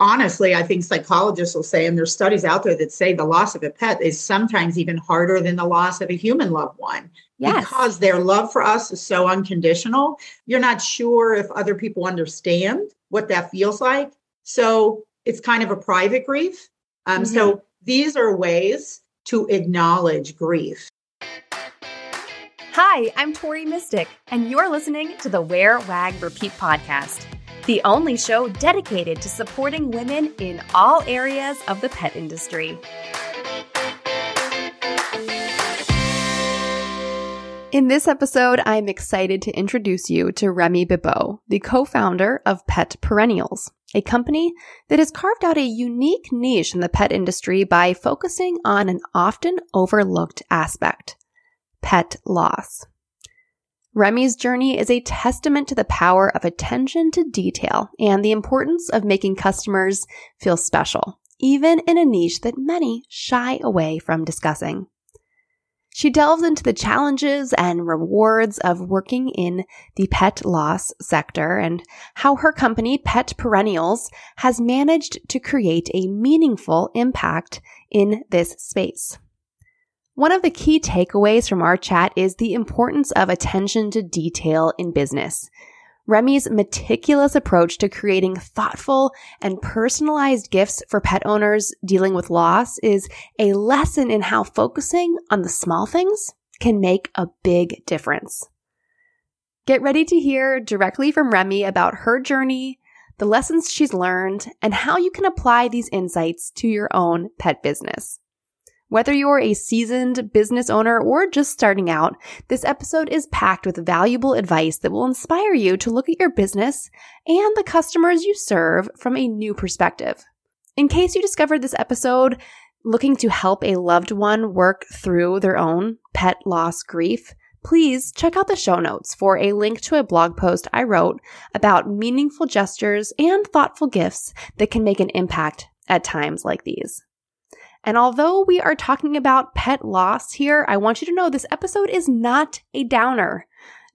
honestly, I think psychologists will say, and there's studies out there that say the loss of a pet is sometimes even harder than the loss of a human loved one. Yes. Because their love for us is so unconditional. You're not sure if other people understand what that feels like. So it's kind of a private grief. Um, mm-hmm. So these are ways to acknowledge grief. Hi, I'm Tori Mistick, and you're listening to the Wear, Wag, Repeat podcast the only show dedicated to supporting women in all areas of the pet industry. In this episode, I'm excited to introduce you to Remy Bibaud, the co-founder of Pet Perennials, a company that has carved out a unique niche in the pet industry by focusing on an often overlooked aspect, pet loss. Remy's journey is a testament to the power of attention to detail and the importance of making customers feel special, even in a niche that many shy away from discussing. She delves into the challenges and rewards of working in the pet loss sector and how her company, Pet Perennials, has managed to create a meaningful impact in this space. One of the key takeaways from our chat is the importance of attention to detail in business. Remy's meticulous approach to creating thoughtful and personalized gifts for pet owners dealing with loss is a lesson in how focusing on the small things can make a big difference. Get ready to hear directly from Remy about her journey, the lessons she's learned, and how you can apply these insights to your own pet business. Whether you're a seasoned business owner or just starting out, this episode is packed with valuable advice that will inspire you to look at your business and the customers you serve from a new perspective. In case you discovered this episode looking to help a loved one work through their own pet loss grief, please check out the show notes for a link to a blog post I wrote about meaningful gestures and thoughtful gifts that can make an impact at times like these. And although we are talking about pet loss here, I want you to know this episode is not a downer.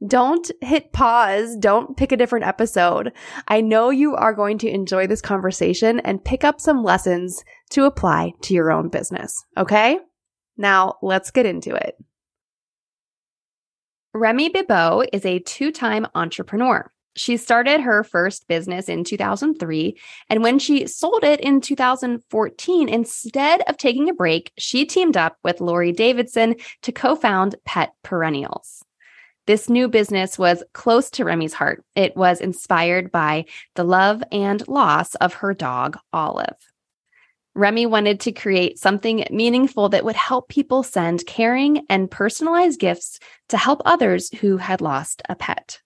Don't hit pause. Don't pick a different episode. I know you are going to enjoy this conversation and pick up some lessons to apply to your own business. Okay? Now let's get into it. Remy Bibaud is a two time entrepreneur. She started her first business in 2003. And when she sold it in 2014, instead of taking a break, she teamed up with Lori Davidson to co found Pet Perennials. This new business was close to Remy's heart. It was inspired by the love and loss of her dog, Olive. Remy wanted to create something meaningful that would help people send caring and personalized gifts to help others who had lost a pet.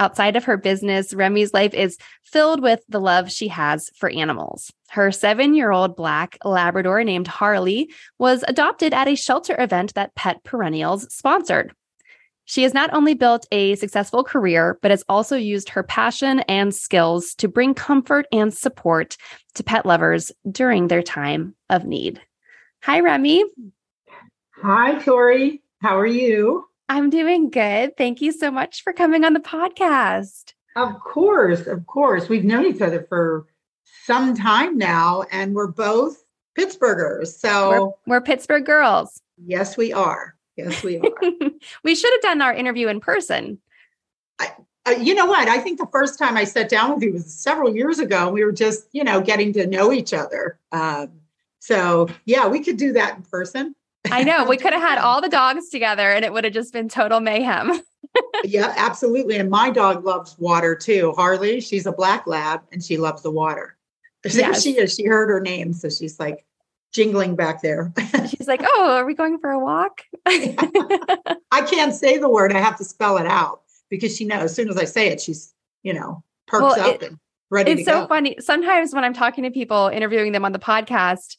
Outside of her business, Remy's life is filled with the love she has for animals. Her seven year old black Labrador named Harley was adopted at a shelter event that Pet Perennials sponsored. She has not only built a successful career, but has also used her passion and skills to bring comfort and support to pet lovers during their time of need. Hi, Remy. Hi, Tori. How are you? I'm doing good. Thank you so much for coming on the podcast. Of course, of course. We've known each other for some time now, and we're both Pittsburghers. So we're, we're Pittsburgh girls. Yes, we are. Yes, we are. we should have done our interview in person. I, uh, you know what? I think the first time I sat down with you was several years ago. We were just, you know, getting to know each other. Um, so, yeah, we could do that in person. I know. We could have had all the dogs together and it would have just been total mayhem. yeah, absolutely. And my dog loves water too. Harley, she's a black lab and she loves the water. Yes. She is. She heard her name. So she's like jingling back there. she's like, Oh, are we going for a walk? I can't say the word. I have to spell it out because she knows as soon as I say it, she's, you know, perks well, up it, and ready to go. It's so go. funny. Sometimes when I'm talking to people, interviewing them on the podcast,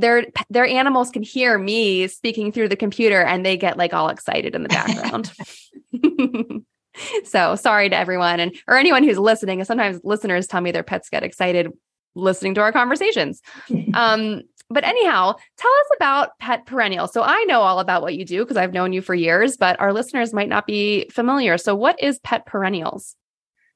their their animals can hear me speaking through the computer and they get like all excited in the background. so sorry to everyone and or anyone who's listening. Sometimes listeners tell me their pets get excited listening to our conversations. Um, but anyhow, tell us about Pet Perennial. So I know all about what you do because I've known you for years, but our listeners might not be familiar. So what is Pet Perennials?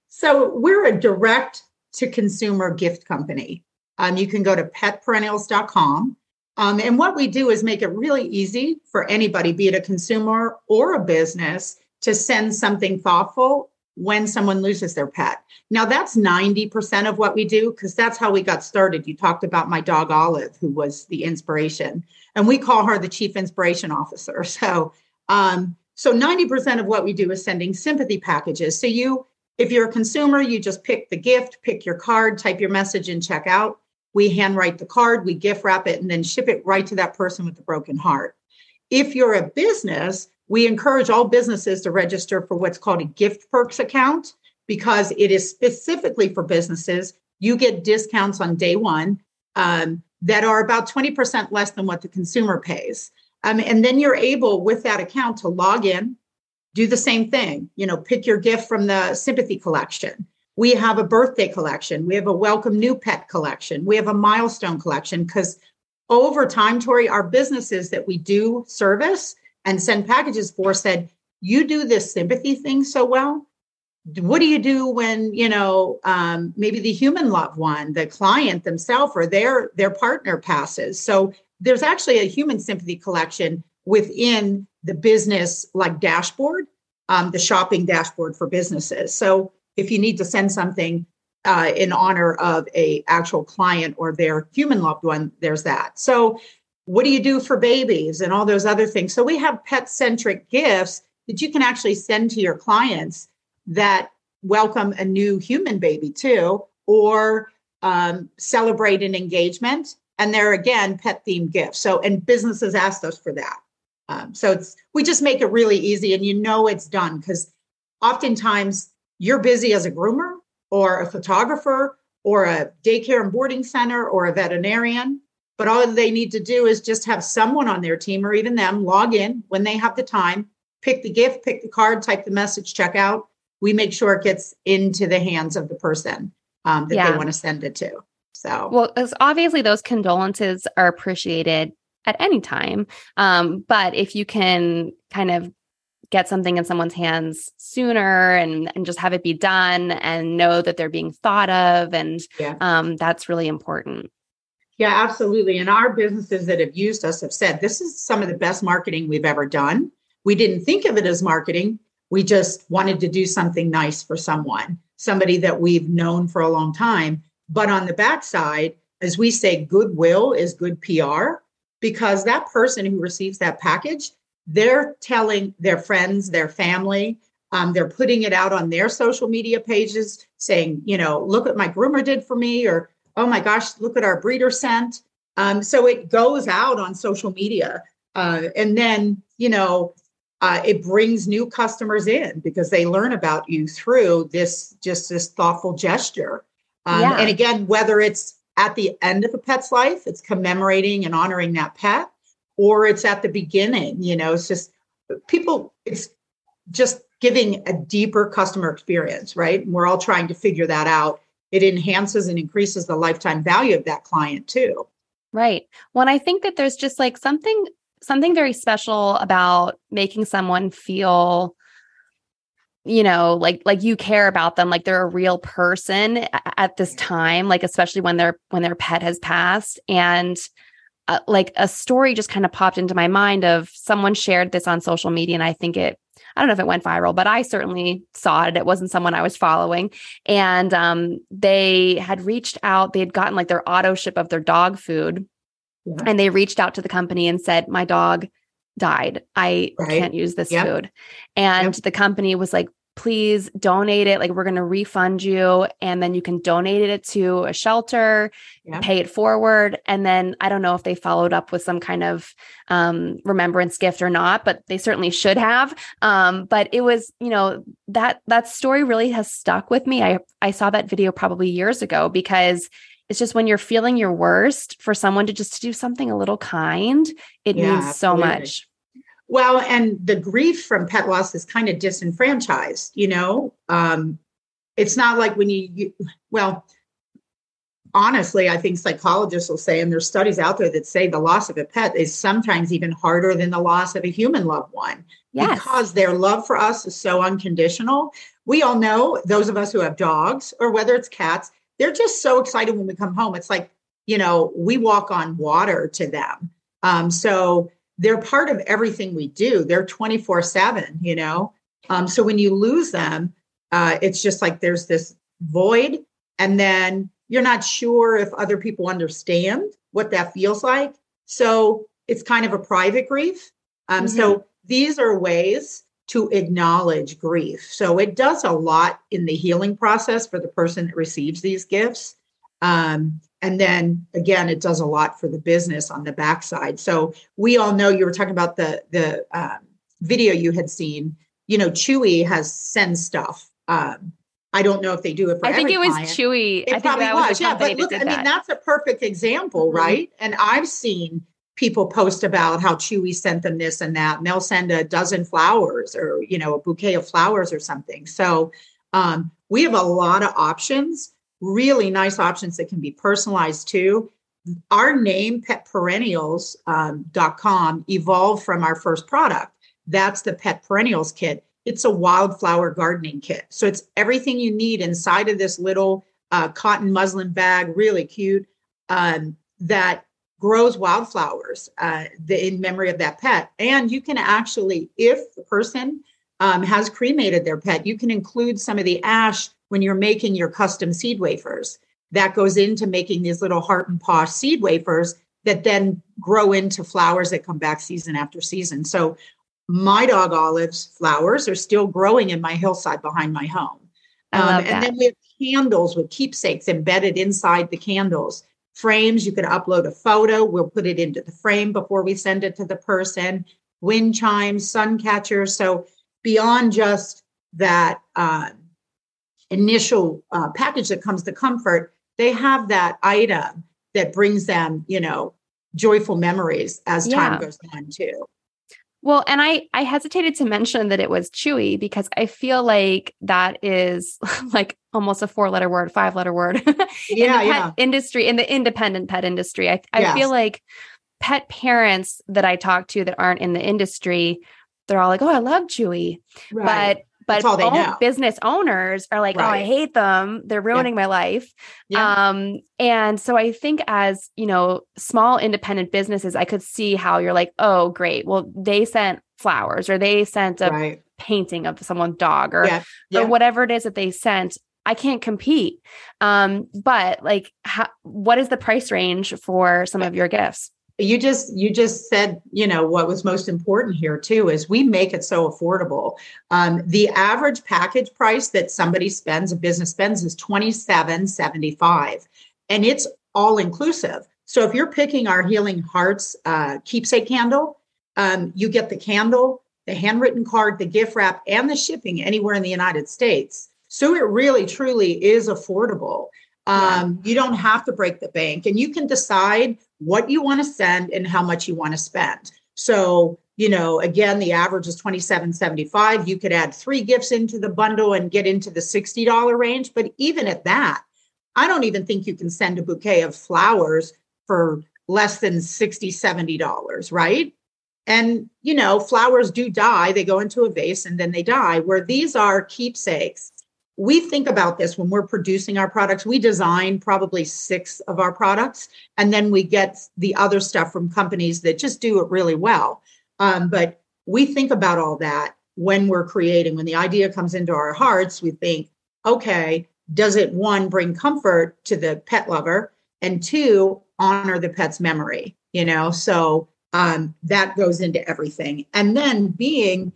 So we're a direct to consumer gift company. Um, you can go to petperennials.com. Um, and what we do is make it really easy for anybody, be it a consumer or a business, to send something thoughtful when someone loses their pet. Now, that's 90% of what we do because that's how we got started. You talked about my dog Olive, who was the inspiration, and we call her the chief inspiration officer. So, um, so 90% of what we do is sending sympathy packages. So, you, if you're a consumer, you just pick the gift, pick your card, type your message, and check out. We handwrite the card, we gift wrap it, and then ship it right to that person with the broken heart. If you're a business, we encourage all businesses to register for what's called a gift perks account because it is specifically for businesses. You get discounts on day one um, that are about 20% less than what the consumer pays. Um, and then you're able, with that account, to log in, do the same thing. You know, pick your gift from the sympathy collection. We have a birthday collection. We have a welcome new pet collection. We have a milestone collection because over time, Tori, our businesses that we do service and send packages for said, You do this sympathy thing so well. What do you do when, you know, um, maybe the human loved one, the client themselves or their their partner passes? So there's actually a human sympathy collection within the business like dashboard, um, the shopping dashboard for businesses. So if you need to send something uh, in honor of a actual client or their human loved one, there's that. So what do you do for babies and all those other things? So we have pet centric gifts that you can actually send to your clients that welcome a new human baby too, or um, celebrate an engagement. And they're again pet themed gifts. So and businesses asked us for that. Um, so it's we just make it really easy, and you know it's done because oftentimes you're busy as a groomer or a photographer or a daycare and boarding center or a veterinarian. But all they need to do is just have someone on their team or even them log in when they have the time, pick the gift, pick the card, type the message, check out. We make sure it gets into the hands of the person um, that yeah. they want to send it to. So, well, obviously those condolences are appreciated at any time. Um, but if you can kind of get something in someone's hands sooner and, and just have it be done and know that they're being thought of. And yeah. um, that's really important. Yeah, absolutely. And our businesses that have used us have said this is some of the best marketing we've ever done. We didn't think of it as marketing. We just wanted to do something nice for someone, somebody that we've known for a long time. But on the backside, as we say, goodwill is good PR because that person who receives that package they're telling their friends, their family, um, they're putting it out on their social media pages saying, you know, look what my groomer did for me, or oh my gosh, look at our breeder sent. Um, so it goes out on social media. Uh, and then, you know, uh, it brings new customers in because they learn about you through this just this thoughtful gesture. Um, yeah. And again, whether it's at the end of a pet's life, it's commemorating and honoring that pet, or it's at the beginning you know it's just people it's just giving a deeper customer experience right? And we're all trying to figure that out. It enhances and increases the lifetime value of that client too. Right. Well i think that there's just like something something very special about making someone feel you know like like you care about them like they're a real person at this time like especially when their when their pet has passed. And uh, like a story just kind of popped into my mind of someone shared this on social media and I think it I don't know if it went viral, but I certainly saw it. It wasn't someone I was following. And um, they had reached out, they had gotten like their auto ship of their dog food. Yeah. And they reached out to the company and said, My dog died. I right. can't use this yep. food. And yep. the company was like, please donate it. Like, we're going to refund you. And then you can donate it to a shelter, yeah. pay it forward. And then I don't know if they followed up with some kind of um, remembrance gift or not, but they certainly should have. Um, but it was, you know, that that story really has stuck with me. I I saw that video probably years ago because it's just when you're feeling your worst for someone to just do something a little kind, it yeah, means so absolutely. much. Well, and the grief from pet loss is kind of disenfranchised, you know. Um, it's not like when you, you, well, honestly, I think psychologists will say, and there's studies out there that say the loss of a pet is sometimes even harder than the loss of a human loved one yes. because their love for us is so unconditional. We all know, those of us who have dogs or whether it's cats, they're just so excited when we come home. It's like, you know, we walk on water to them. Um, so they're part of everything we do. They're 24 7, you know. Um, so when you lose them, uh, it's just like there's this void. And then you're not sure if other people understand what that feels like. So it's kind of a private grief. Um, mm-hmm. So these are ways to acknowledge grief. So it does a lot in the healing process for the person that receives these gifts. Um, and then again, it does a lot for the business on the backside. So we all know you were talking about the the um, video you had seen. You know, Chewy has send stuff. Um, I don't know if they do it for. I think it was client. Chewy. It I probably was. was yeah, but look, I mean, that's a perfect example, mm-hmm. right? And I've seen people post about how Chewy sent them this and that, and they'll send a dozen flowers or you know a bouquet of flowers or something. So um, we have a lot of options, really nice options that can be personalized too. Our name petperennials.com um, evolved from our first product. That's the Pet Perennials kit. It's a wildflower gardening kit. So it's everything you need inside of this little uh, cotton muslin bag, really cute, um, that grows wildflowers uh, the, in memory of that pet. And you can actually, if the person um, has cremated their pet, you can include some of the ash when you're making your custom seed wafers. That goes into making these little heart and paw seed wafers that then grow into flowers that come back season after season. So my dog Olive's flowers are still growing in my hillside behind my home. Um, and then we have candles with keepsakes embedded inside the candles frames. You can upload a photo. We'll put it into the frame before we send it to the person. Wind chimes, sun catchers. So beyond just that uh, initial uh, package that comes to comfort, they have that item that brings them, you know, joyful memories as yeah. time goes on too. Well, and I I hesitated to mention that it was chewy because I feel like that is like almost a four letter word, five letter word in yeah, the pet yeah. industry, in the independent pet industry. I, I yes. feel like pet parents that I talk to that aren't in the industry, they're all like, oh, I love Chewy. Right. But all business owners are like, right. oh, I hate them. They're ruining yeah. my life. Yeah. Um, and so I think as, you know, small independent businesses, I could see how you're like, oh, great. Well, they sent flowers or they sent a right. painting of someone's dog or, yeah. or whatever it is that they sent. I can't compete. Um, but like, how, what is the price range for some of your gifts? You just you just said you know what was most important here too is we make it so affordable. Um, the average package price that somebody spends a business spends is 27.75 and it's all inclusive. So if you're picking our healing hearts uh, keepsake candle um, you get the candle the handwritten card the gift wrap and the shipping anywhere in the united states. So it really truly is affordable um, yeah. You don't have to break the bank and you can decide what you want to send and how much you want to spend. So, you know, again, the average is 27.75. You could add three gifts into the bundle and get into the $60 range. But even at that, I don't even think you can send a bouquet of flowers for less than 60 $70, right? And, you know, flowers do die. They go into a vase and then they die, where these are keepsakes we think about this when we're producing our products. We design probably six of our products, and then we get the other stuff from companies that just do it really well. Um, but we think about all that when we're creating. When the idea comes into our hearts, we think, okay, does it one bring comfort to the pet lover, and two, honor the pet's memory? You know, so um, that goes into everything. And then being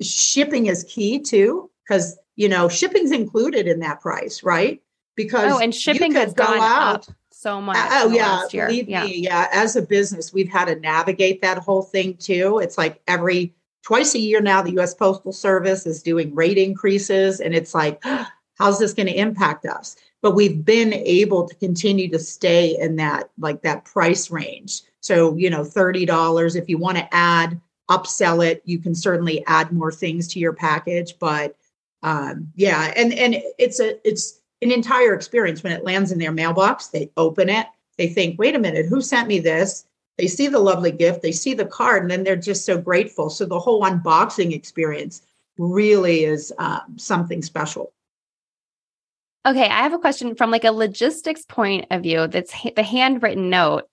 shipping is key too, because you know, shipping's included in that price, right? Because oh, and shipping has gone out. up so much. Uh, oh yeah, yeah. Me, yeah. As a business, we've had to navigate that whole thing too. It's like every twice a year now, the U.S. Postal Service is doing rate increases, and it's like, how's this going to impact us? But we've been able to continue to stay in that like that price range. So you know, thirty dollars. If you want to add upsell it, you can certainly add more things to your package, but um, yeah, and and it's a it's an entire experience when it lands in their mailbox. They open it, they think, "Wait a minute, who sent me this?" They see the lovely gift, they see the card, and then they're just so grateful. So the whole unboxing experience really is um, something special. Okay, I have a question from like a logistics point of view. That's the handwritten note.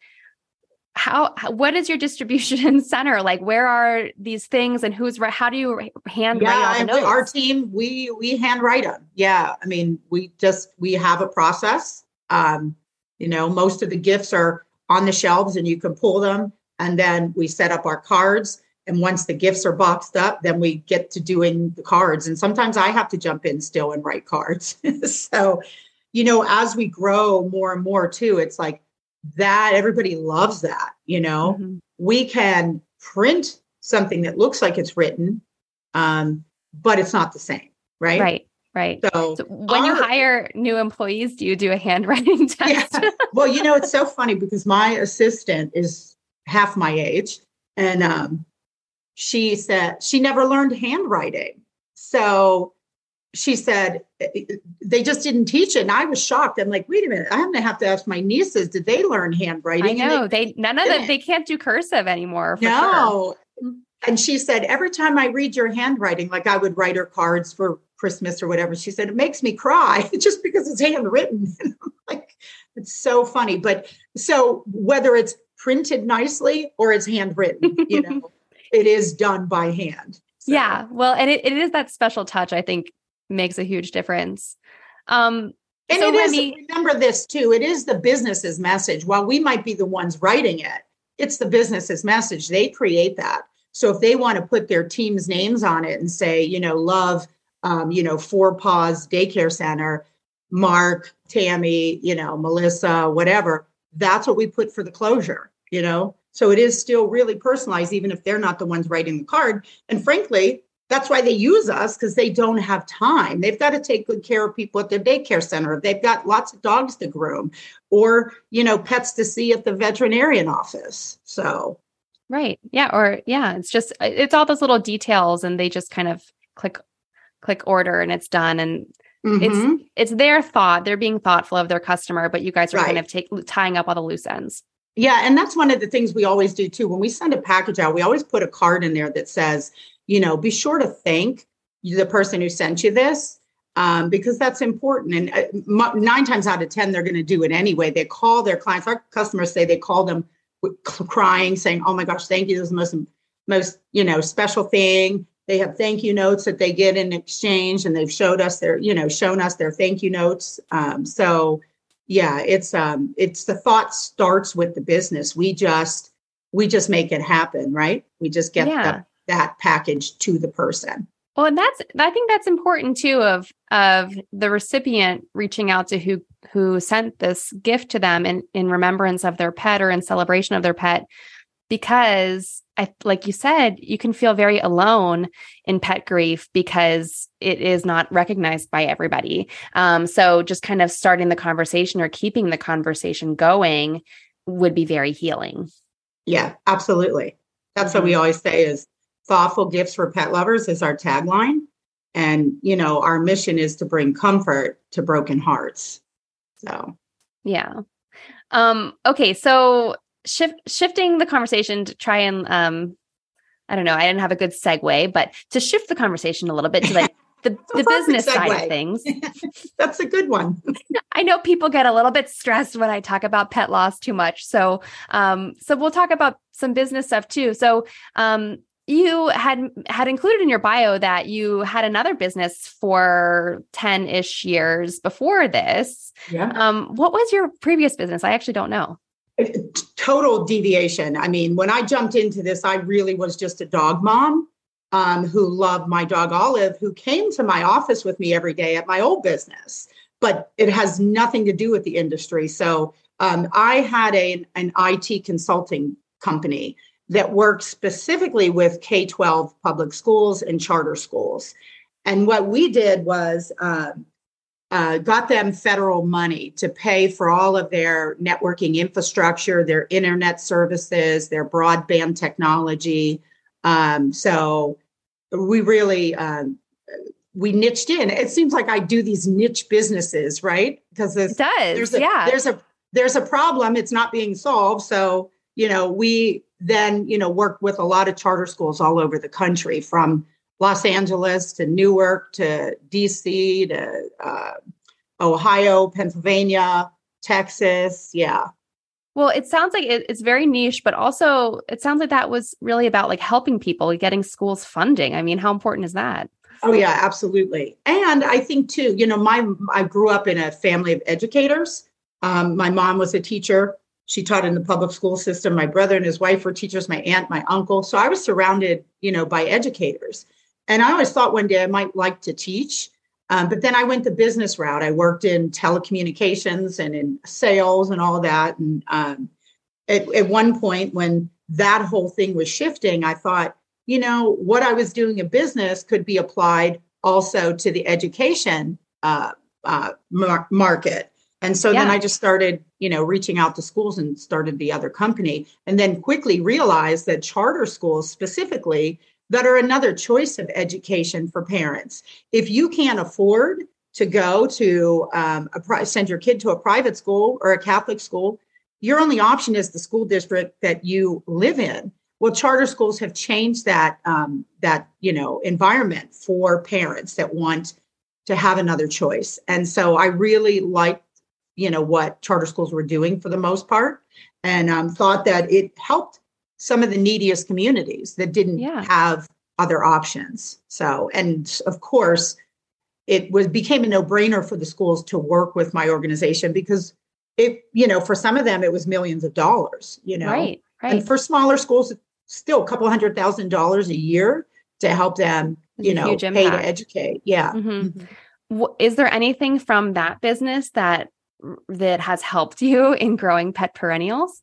How what is your distribution center like? Where are these things, and who's how do you hand yeah, write all the notes? Our team we we handwrite them. Yeah, I mean we just we have a process. Um, you know, most of the gifts are on the shelves, and you can pull them, and then we set up our cards and once the gifts are boxed up, then we get to doing the cards. And sometimes I have to jump in still and write cards. so, you know, as we grow more and more too, it's like that everybody loves that, you know. Mm-hmm. We can print something that looks like it's written, um, but it's not the same, right? Right. Right. So, so when our, you hire new employees, do you do a handwriting test? Yeah. Well, you know, it's so funny because my assistant is half my age. And um, she said she never learned handwriting. So she said eh, eh, they just didn't teach it. And I was shocked. I'm like, wait a minute, I'm gonna have to ask my nieces, did they learn handwriting? I know they, they, none of them they can't do cursive anymore. no. Sure. And she said, every time I read your handwriting, like I would write her cards for Christmas or whatever, she said, it makes me cry just because it's handwritten. like it's so funny. But so whether it's printed nicely or it's handwritten, you know it is done by hand. So. Yeah. Well, and it, it is that special touch, I think makes a huge difference. Um, and so it is, remember this too, it is the business's message. While we might be the ones writing it, it's the business's message. They create that. So if they want to put their team's names on it and say, you know, love, um, you know, Four Paws Daycare Center, Mark, Tammy, you know, Melissa, whatever, that's what we put for the closure, you know. So it is still really personalized, even if they're not the ones writing the card. And frankly, that's why they use us because they don't have time. They've got to take good care of people at their daycare center. They've got lots of dogs to groom or, you know, pets to see at the veterinarian office. So, right. Yeah. Or, yeah, it's just, it's all those little details and they just kind of click, click order and it's done. And mm-hmm. it's, it's their thought. They're being thoughtful of their customer, but you guys are right. kind of take, tying up all the loose ends. Yeah, and that's one of the things we always do too. When we send a package out, we always put a card in there that says, you know, be sure to thank the person who sent you this um, because that's important. And uh, nine times out of 10, they're going to do it anyway. They call their clients, our customers say they call them crying, saying, oh my gosh, thank you. This is the most, most, you know, special thing. They have thank you notes that they get in exchange and they've showed us their, you know, shown us their thank you notes. Um, so yeah it's um it's the thought starts with the business we just we just make it happen right we just get yeah. the, that package to the person well and that's i think that's important too of of the recipient reaching out to who who sent this gift to them in in remembrance of their pet or in celebration of their pet because I, like you said, you can feel very alone in pet grief because it is not recognized by everybody. Um, so just kind of starting the conversation or keeping the conversation going would be very healing. Yeah, absolutely. That's what we mm-hmm. always say is thoughtful gifts for pet lovers is our tagline. And, you know, our mission is to bring comfort to broken hearts. So, yeah. Um, okay. So shift, shifting the conversation to try and um I don't know, I didn't have a good segue, but to shift the conversation a little bit to like the, the business segue. side of things. That's a good one. I know people get a little bit stressed when I talk about pet loss too much. So um so we'll talk about some business stuff too. So um you had had included in your bio that you had another business for 10-ish years before this. Yeah. Um what was your previous business? I actually don't know total deviation. I mean, when I jumped into this, I really was just a dog mom um, who loved my dog Olive, who came to my office with me every day at my old business. But it has nothing to do with the industry. So um, I had a, an IT consulting company that worked specifically with K 12 public schools and charter schools. And what we did was um, uh, got them federal money to pay for all of their networking infrastructure, their internet services, their broadband technology. Um, so we really um, we niched in. It seems like I do these niche businesses, right? Because it does. There's a, yeah. There's a there's a problem. It's not being solved. So you know we then you know work with a lot of charter schools all over the country from Los Angeles to Newark to DC to uh, Ohio, Pennsylvania, Texas. Yeah. Well, it sounds like it, it's very niche, but also it sounds like that was really about like helping people, getting schools funding. I mean, how important is that? Oh yeah, absolutely. And I think too, you know, my I grew up in a family of educators. Um, my mom was a teacher. She taught in the public school system. My brother and his wife were teachers. My aunt, my uncle. So I was surrounded, you know, by educators. And I always thought one day I might like to teach. Um, but then I went the business route. I worked in telecommunications and in sales and all that. And um, at, at one point, when that whole thing was shifting, I thought, you know, what I was doing in business could be applied also to the education uh, uh, mar- market. And so yeah. then I just started, you know, reaching out to schools and started the other company. And then quickly realized that charter schools specifically that are another choice of education for parents. If you can't afford to go to um, a, send your kid to a private school or a Catholic school, your only option is the school district that you live in. Well, charter schools have changed that um, that you know environment for parents that want to have another choice, and so I really liked you know what charter schools were doing for the most part, and um, thought that it helped some of the neediest communities that didn't yeah. have other options. So, and of course, it was became a no-brainer for the schools to work with my organization because it, you know, for some of them it was millions of dollars, you know. Right. Right. And for smaller schools, still a couple hundred thousand dollars a year to help them, you know, pay to educate. Yeah. Mm-hmm. Mm-hmm. Is there anything from that business that that has helped you in growing pet perennials?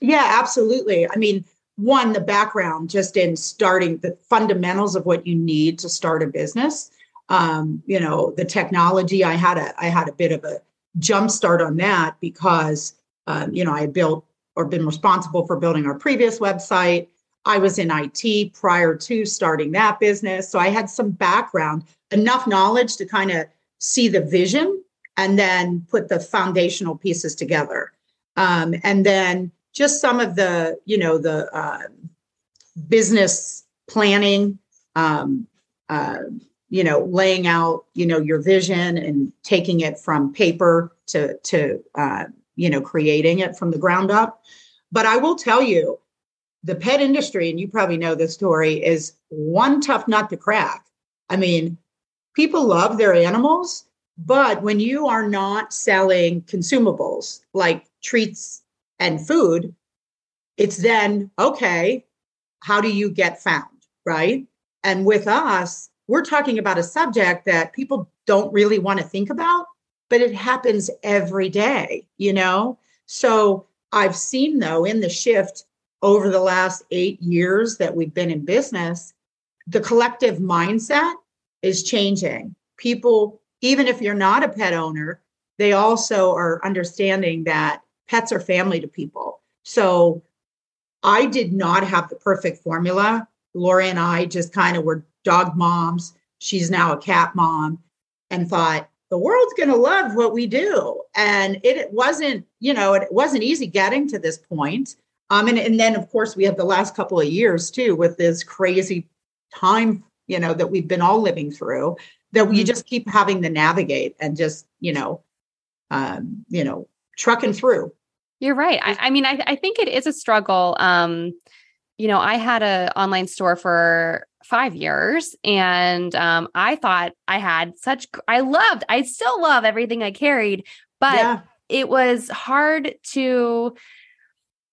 Yeah, absolutely. I mean, one the background just in starting the fundamentals of what you need to start a business um, you know the technology i had a i had a bit of a jump start on that because um, you know i built or been responsible for building our previous website i was in it prior to starting that business so i had some background enough knowledge to kind of see the vision and then put the foundational pieces together. Um, and then just some of the you know the uh, business planning um, uh, you know laying out you know your vision and taking it from paper to to uh, you know creating it from the ground up. But i will tell you the pet industry and you probably know this story is one tough nut to crack. I mean people love their animals but when you are not selling consumables like treats and food, it's then, okay, how do you get found? Right. And with us, we're talking about a subject that people don't really want to think about, but it happens every day, you know? So I've seen, though, in the shift over the last eight years that we've been in business, the collective mindset is changing. People, even if you're not a pet owner, they also are understanding that pets are family to people. So I did not have the perfect formula. Lori and I just kind of were dog moms. She's now a cat mom and thought the world's going to love what we do. And it, it, wasn't, you know, it wasn't easy getting to this point. Um, and, and then, of course, we have the last couple of years too with this crazy time, you know, that we've been all living through that we mm-hmm. just keep having to navigate and just, you know, um, you know, trucking through. You're right. I, I mean, I, I, think it is a struggle. Um, you know, I had an online store for five years and um, I thought I had such, I loved, I still love everything I carried, but yeah. it was hard to,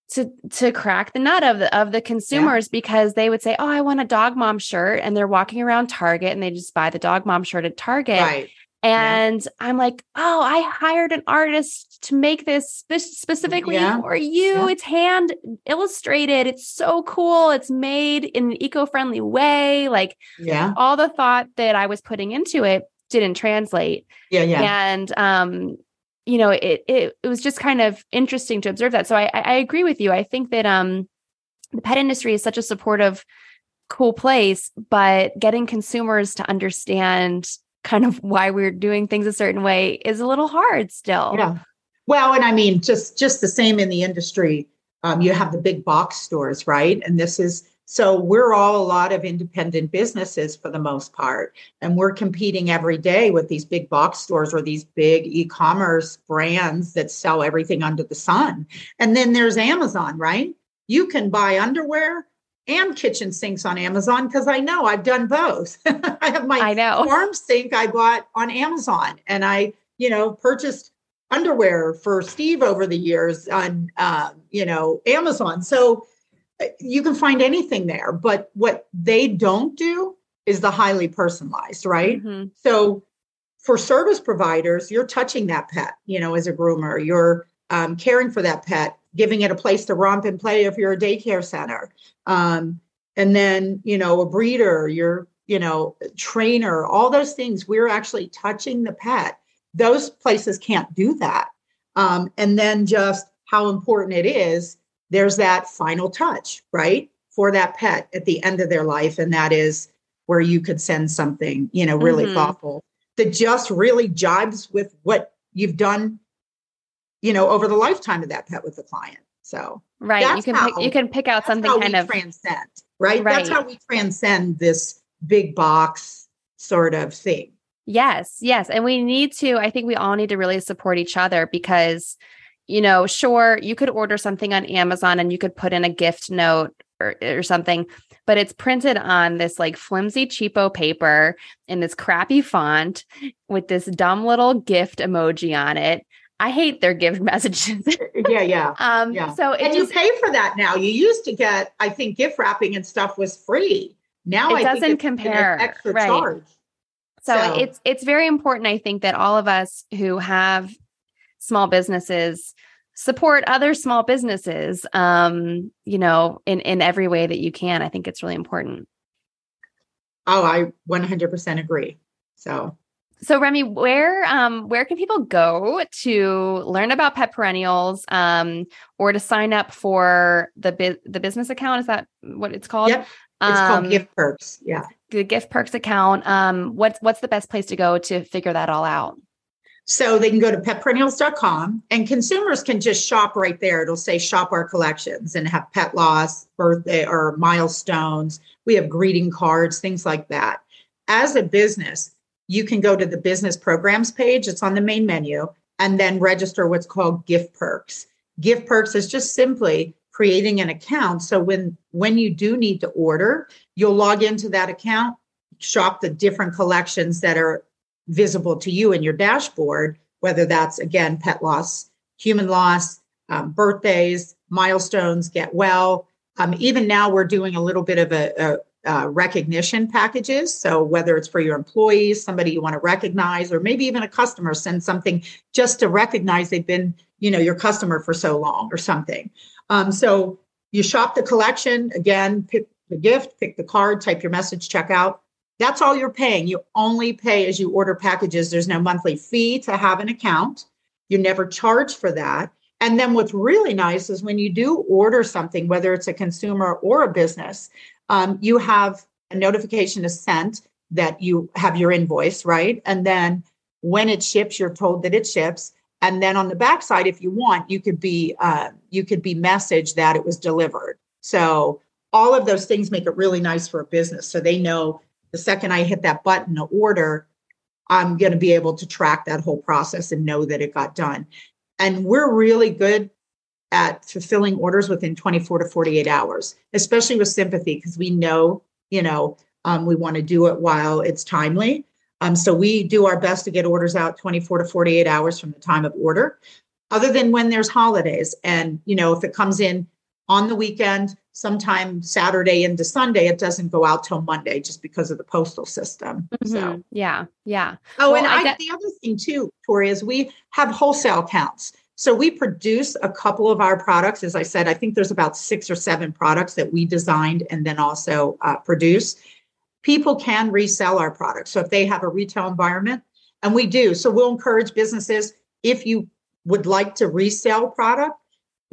to to crack the nut of the of the consumers yeah. because they would say, "Oh, I want a dog mom shirt," and they're walking around Target and they just buy the dog mom shirt at Target. Right. And yeah. I'm like, oh, I hired an artist to make this spe- specifically yeah. for you. It's hand illustrated. It's so cool. It's made in an eco friendly way. Like, yeah, all the thought that I was putting into it didn't translate. Yeah, yeah. And, um, you know, it, it, it was just kind of interesting to observe that. So I, I agree with you. I think that, um, the pet industry is such a supportive, cool place, but getting consumers to understand kind of why we're doing things a certain way is a little hard still. Yeah. Well, and I mean, just just the same in the industry. Um, you have the big box stores, right? And this is So we're all a lot of independent businesses for the most part. And we're competing every day with these big box stores or these big e commerce brands that sell everything under the sun. And then there's Amazon, right? You can buy underwear and kitchen sinks on Amazon because I know I've done both. I have my I know. farm sink I bought on Amazon and I, you know, purchased underwear for Steve over the years on, uh, you know, Amazon. So you can find anything there. But what they don't do is the highly personalized, right? Mm-hmm. So for service providers, you're touching that pet, you know, as a groomer, you're um, caring for that pet, giving it a place to romp and play if you're a daycare center. Um, and then, you know, a breeder, you're, you know, trainer, all those things, we're actually touching the pet. Those places can't do that. Um, and then just how important it is, there's that final touch, right? For that pet at the end of their life. And that is where you could send something, you know, really mm-hmm. thoughtful that just really jibes with what you've done you know, over the lifetime of that pet with the client. So right, you can how, pick, you can pick out something kind of transcend, right? right? That's how we transcend this big box sort of thing. Yes, yes, and we need to. I think we all need to really support each other because, you know, sure, you could order something on Amazon and you could put in a gift note or, or something, but it's printed on this like flimsy cheapo paper in this crappy font with this dumb little gift emoji on it I hate their gift messages. yeah, yeah. Um, yeah. So and just, you pay for that now. You used to get, I think, gift wrapping and stuff was free. Now it I doesn't compare. extra right. charge. So, so it's it's very important, I think, that all of us who have small businesses support other small businesses. Um, you know, in in every way that you can. I think it's really important. Oh, I 100% agree. So so Remy, where um where can people go to learn about pet perennials um or to sign up for the bu- the business account? Is that what it's called? Yep. It's um, called Gift Perks. Yeah. The Gift Perks account. Um what's what's the best place to go to figure that all out? So they can go to petperennials.com and consumers can just shop right there. It'll say shop our collections and have pet loss, birthday or milestones. We have greeting cards, things like that. As a business, you can go to the business programs page, it's on the main menu, and then register what's called gift perks. Gift perks is just simply creating an account. So when when you do need to order, you'll log into that account, shop the different collections that are visible to you in your dashboard, whether that's again pet loss, human loss, um, birthdays, milestones, get well. Um, even now, we're doing a little bit of a, a, uh, recognition packages. So whether it's for your employees, somebody you want to recognize, or maybe even a customer send something just to recognize they've been, you know, your customer for so long or something. Um, so you shop the collection again, pick the gift, pick the card, type your message, check out. That's all you're paying. You only pay as you order packages. There's no monthly fee to have an account. You never charge for that. And then what's really nice is when you do order something, whether it's a consumer or a business, um, you have a notification is sent that you have your invoice, right? And then when it ships, you're told that it ships. And then on the backside, if you want, you could be uh, you could be messaged that it was delivered. So all of those things make it really nice for a business. So they know the second I hit that button to order, I'm going to be able to track that whole process and know that it got done. And we're really good at fulfilling orders within 24 to 48 hours, especially with sympathy, because we know, you know, um, we want to do it while it's timely. Um, so we do our best to get orders out 24 to 48 hours from the time of order, other than when there's holidays. And, you know, if it comes in on the weekend, sometime Saturday into Sunday, it doesn't go out till Monday just because of the postal system. Mm-hmm. So yeah, yeah. Oh, well, and I, I, the other thing too, Tori, is we have wholesale counts. So we produce a couple of our products. As I said, I think there's about six or seven products that we designed and then also uh, produce. People can resell our products. So if they have a retail environment, and we do, so we'll encourage businesses if you would like to resell product,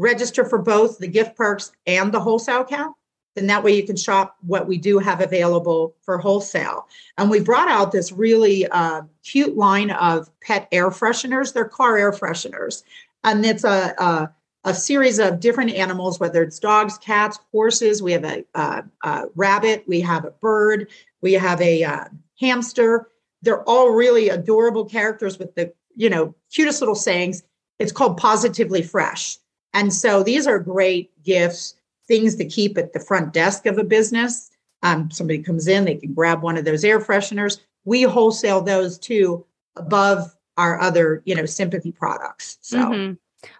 register for both the gift perks and the wholesale account. Then that way you can shop what we do have available for wholesale. And we brought out this really uh, cute line of pet air fresheners. They're car air fresheners and it's a, a a series of different animals, whether it's dogs, cats, horses. We have a, a, a rabbit, we have a bird, we have a uh, hamster. They're all really adorable characters with the you know cutest little sayings. It's called Positively Fresh, and so these are great gifts, things to keep at the front desk of a business. Um, somebody comes in, they can grab one of those air fresheners. We wholesale those too above our other you know sympathy products. So. Mm-hmm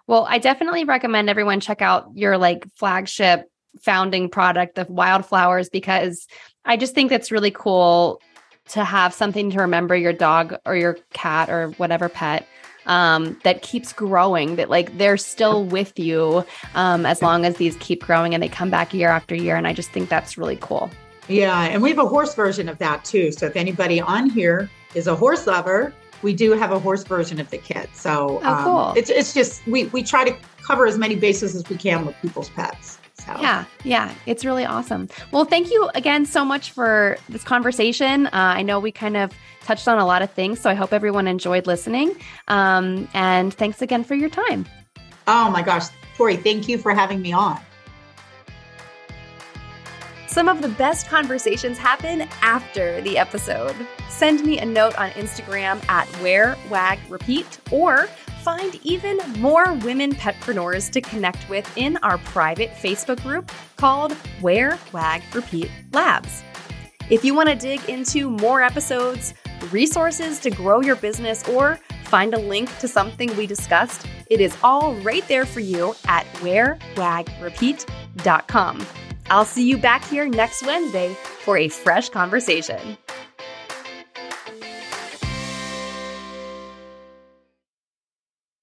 well, I definitely recommend everyone check out your like flagship founding product, the wildflowers, because I just think that's really cool to have something to remember your dog or your cat or whatever pet um, that keeps growing, that like they're still with you um, as long as these keep growing and they come back year after year. And I just think that's really cool. Yeah. And we have a horse version of that too. So if anybody on here is a horse lover, we do have a horse version of the kit. So oh, um, cool. it's it's just we we try to cover as many bases as we can with people's pets. So. Yeah, yeah, it's really awesome. Well, thank you again so much for this conversation. Uh, I know we kind of touched on a lot of things, so I hope everyone enjoyed listening. Um, and thanks again for your time. Oh my gosh, Tori, thank you for having me on. Some of the best conversations happen after the episode. Send me a note on Instagram at Wear Wag Repeat or find even more women petpreneurs to connect with in our private Facebook group called Wear Wag Repeat Labs. If you want to dig into more episodes, resources to grow your business, or find a link to something we discussed, it is all right there for you at wearwagrepeat.com. I'll see you back here next Wednesday for a fresh conversation.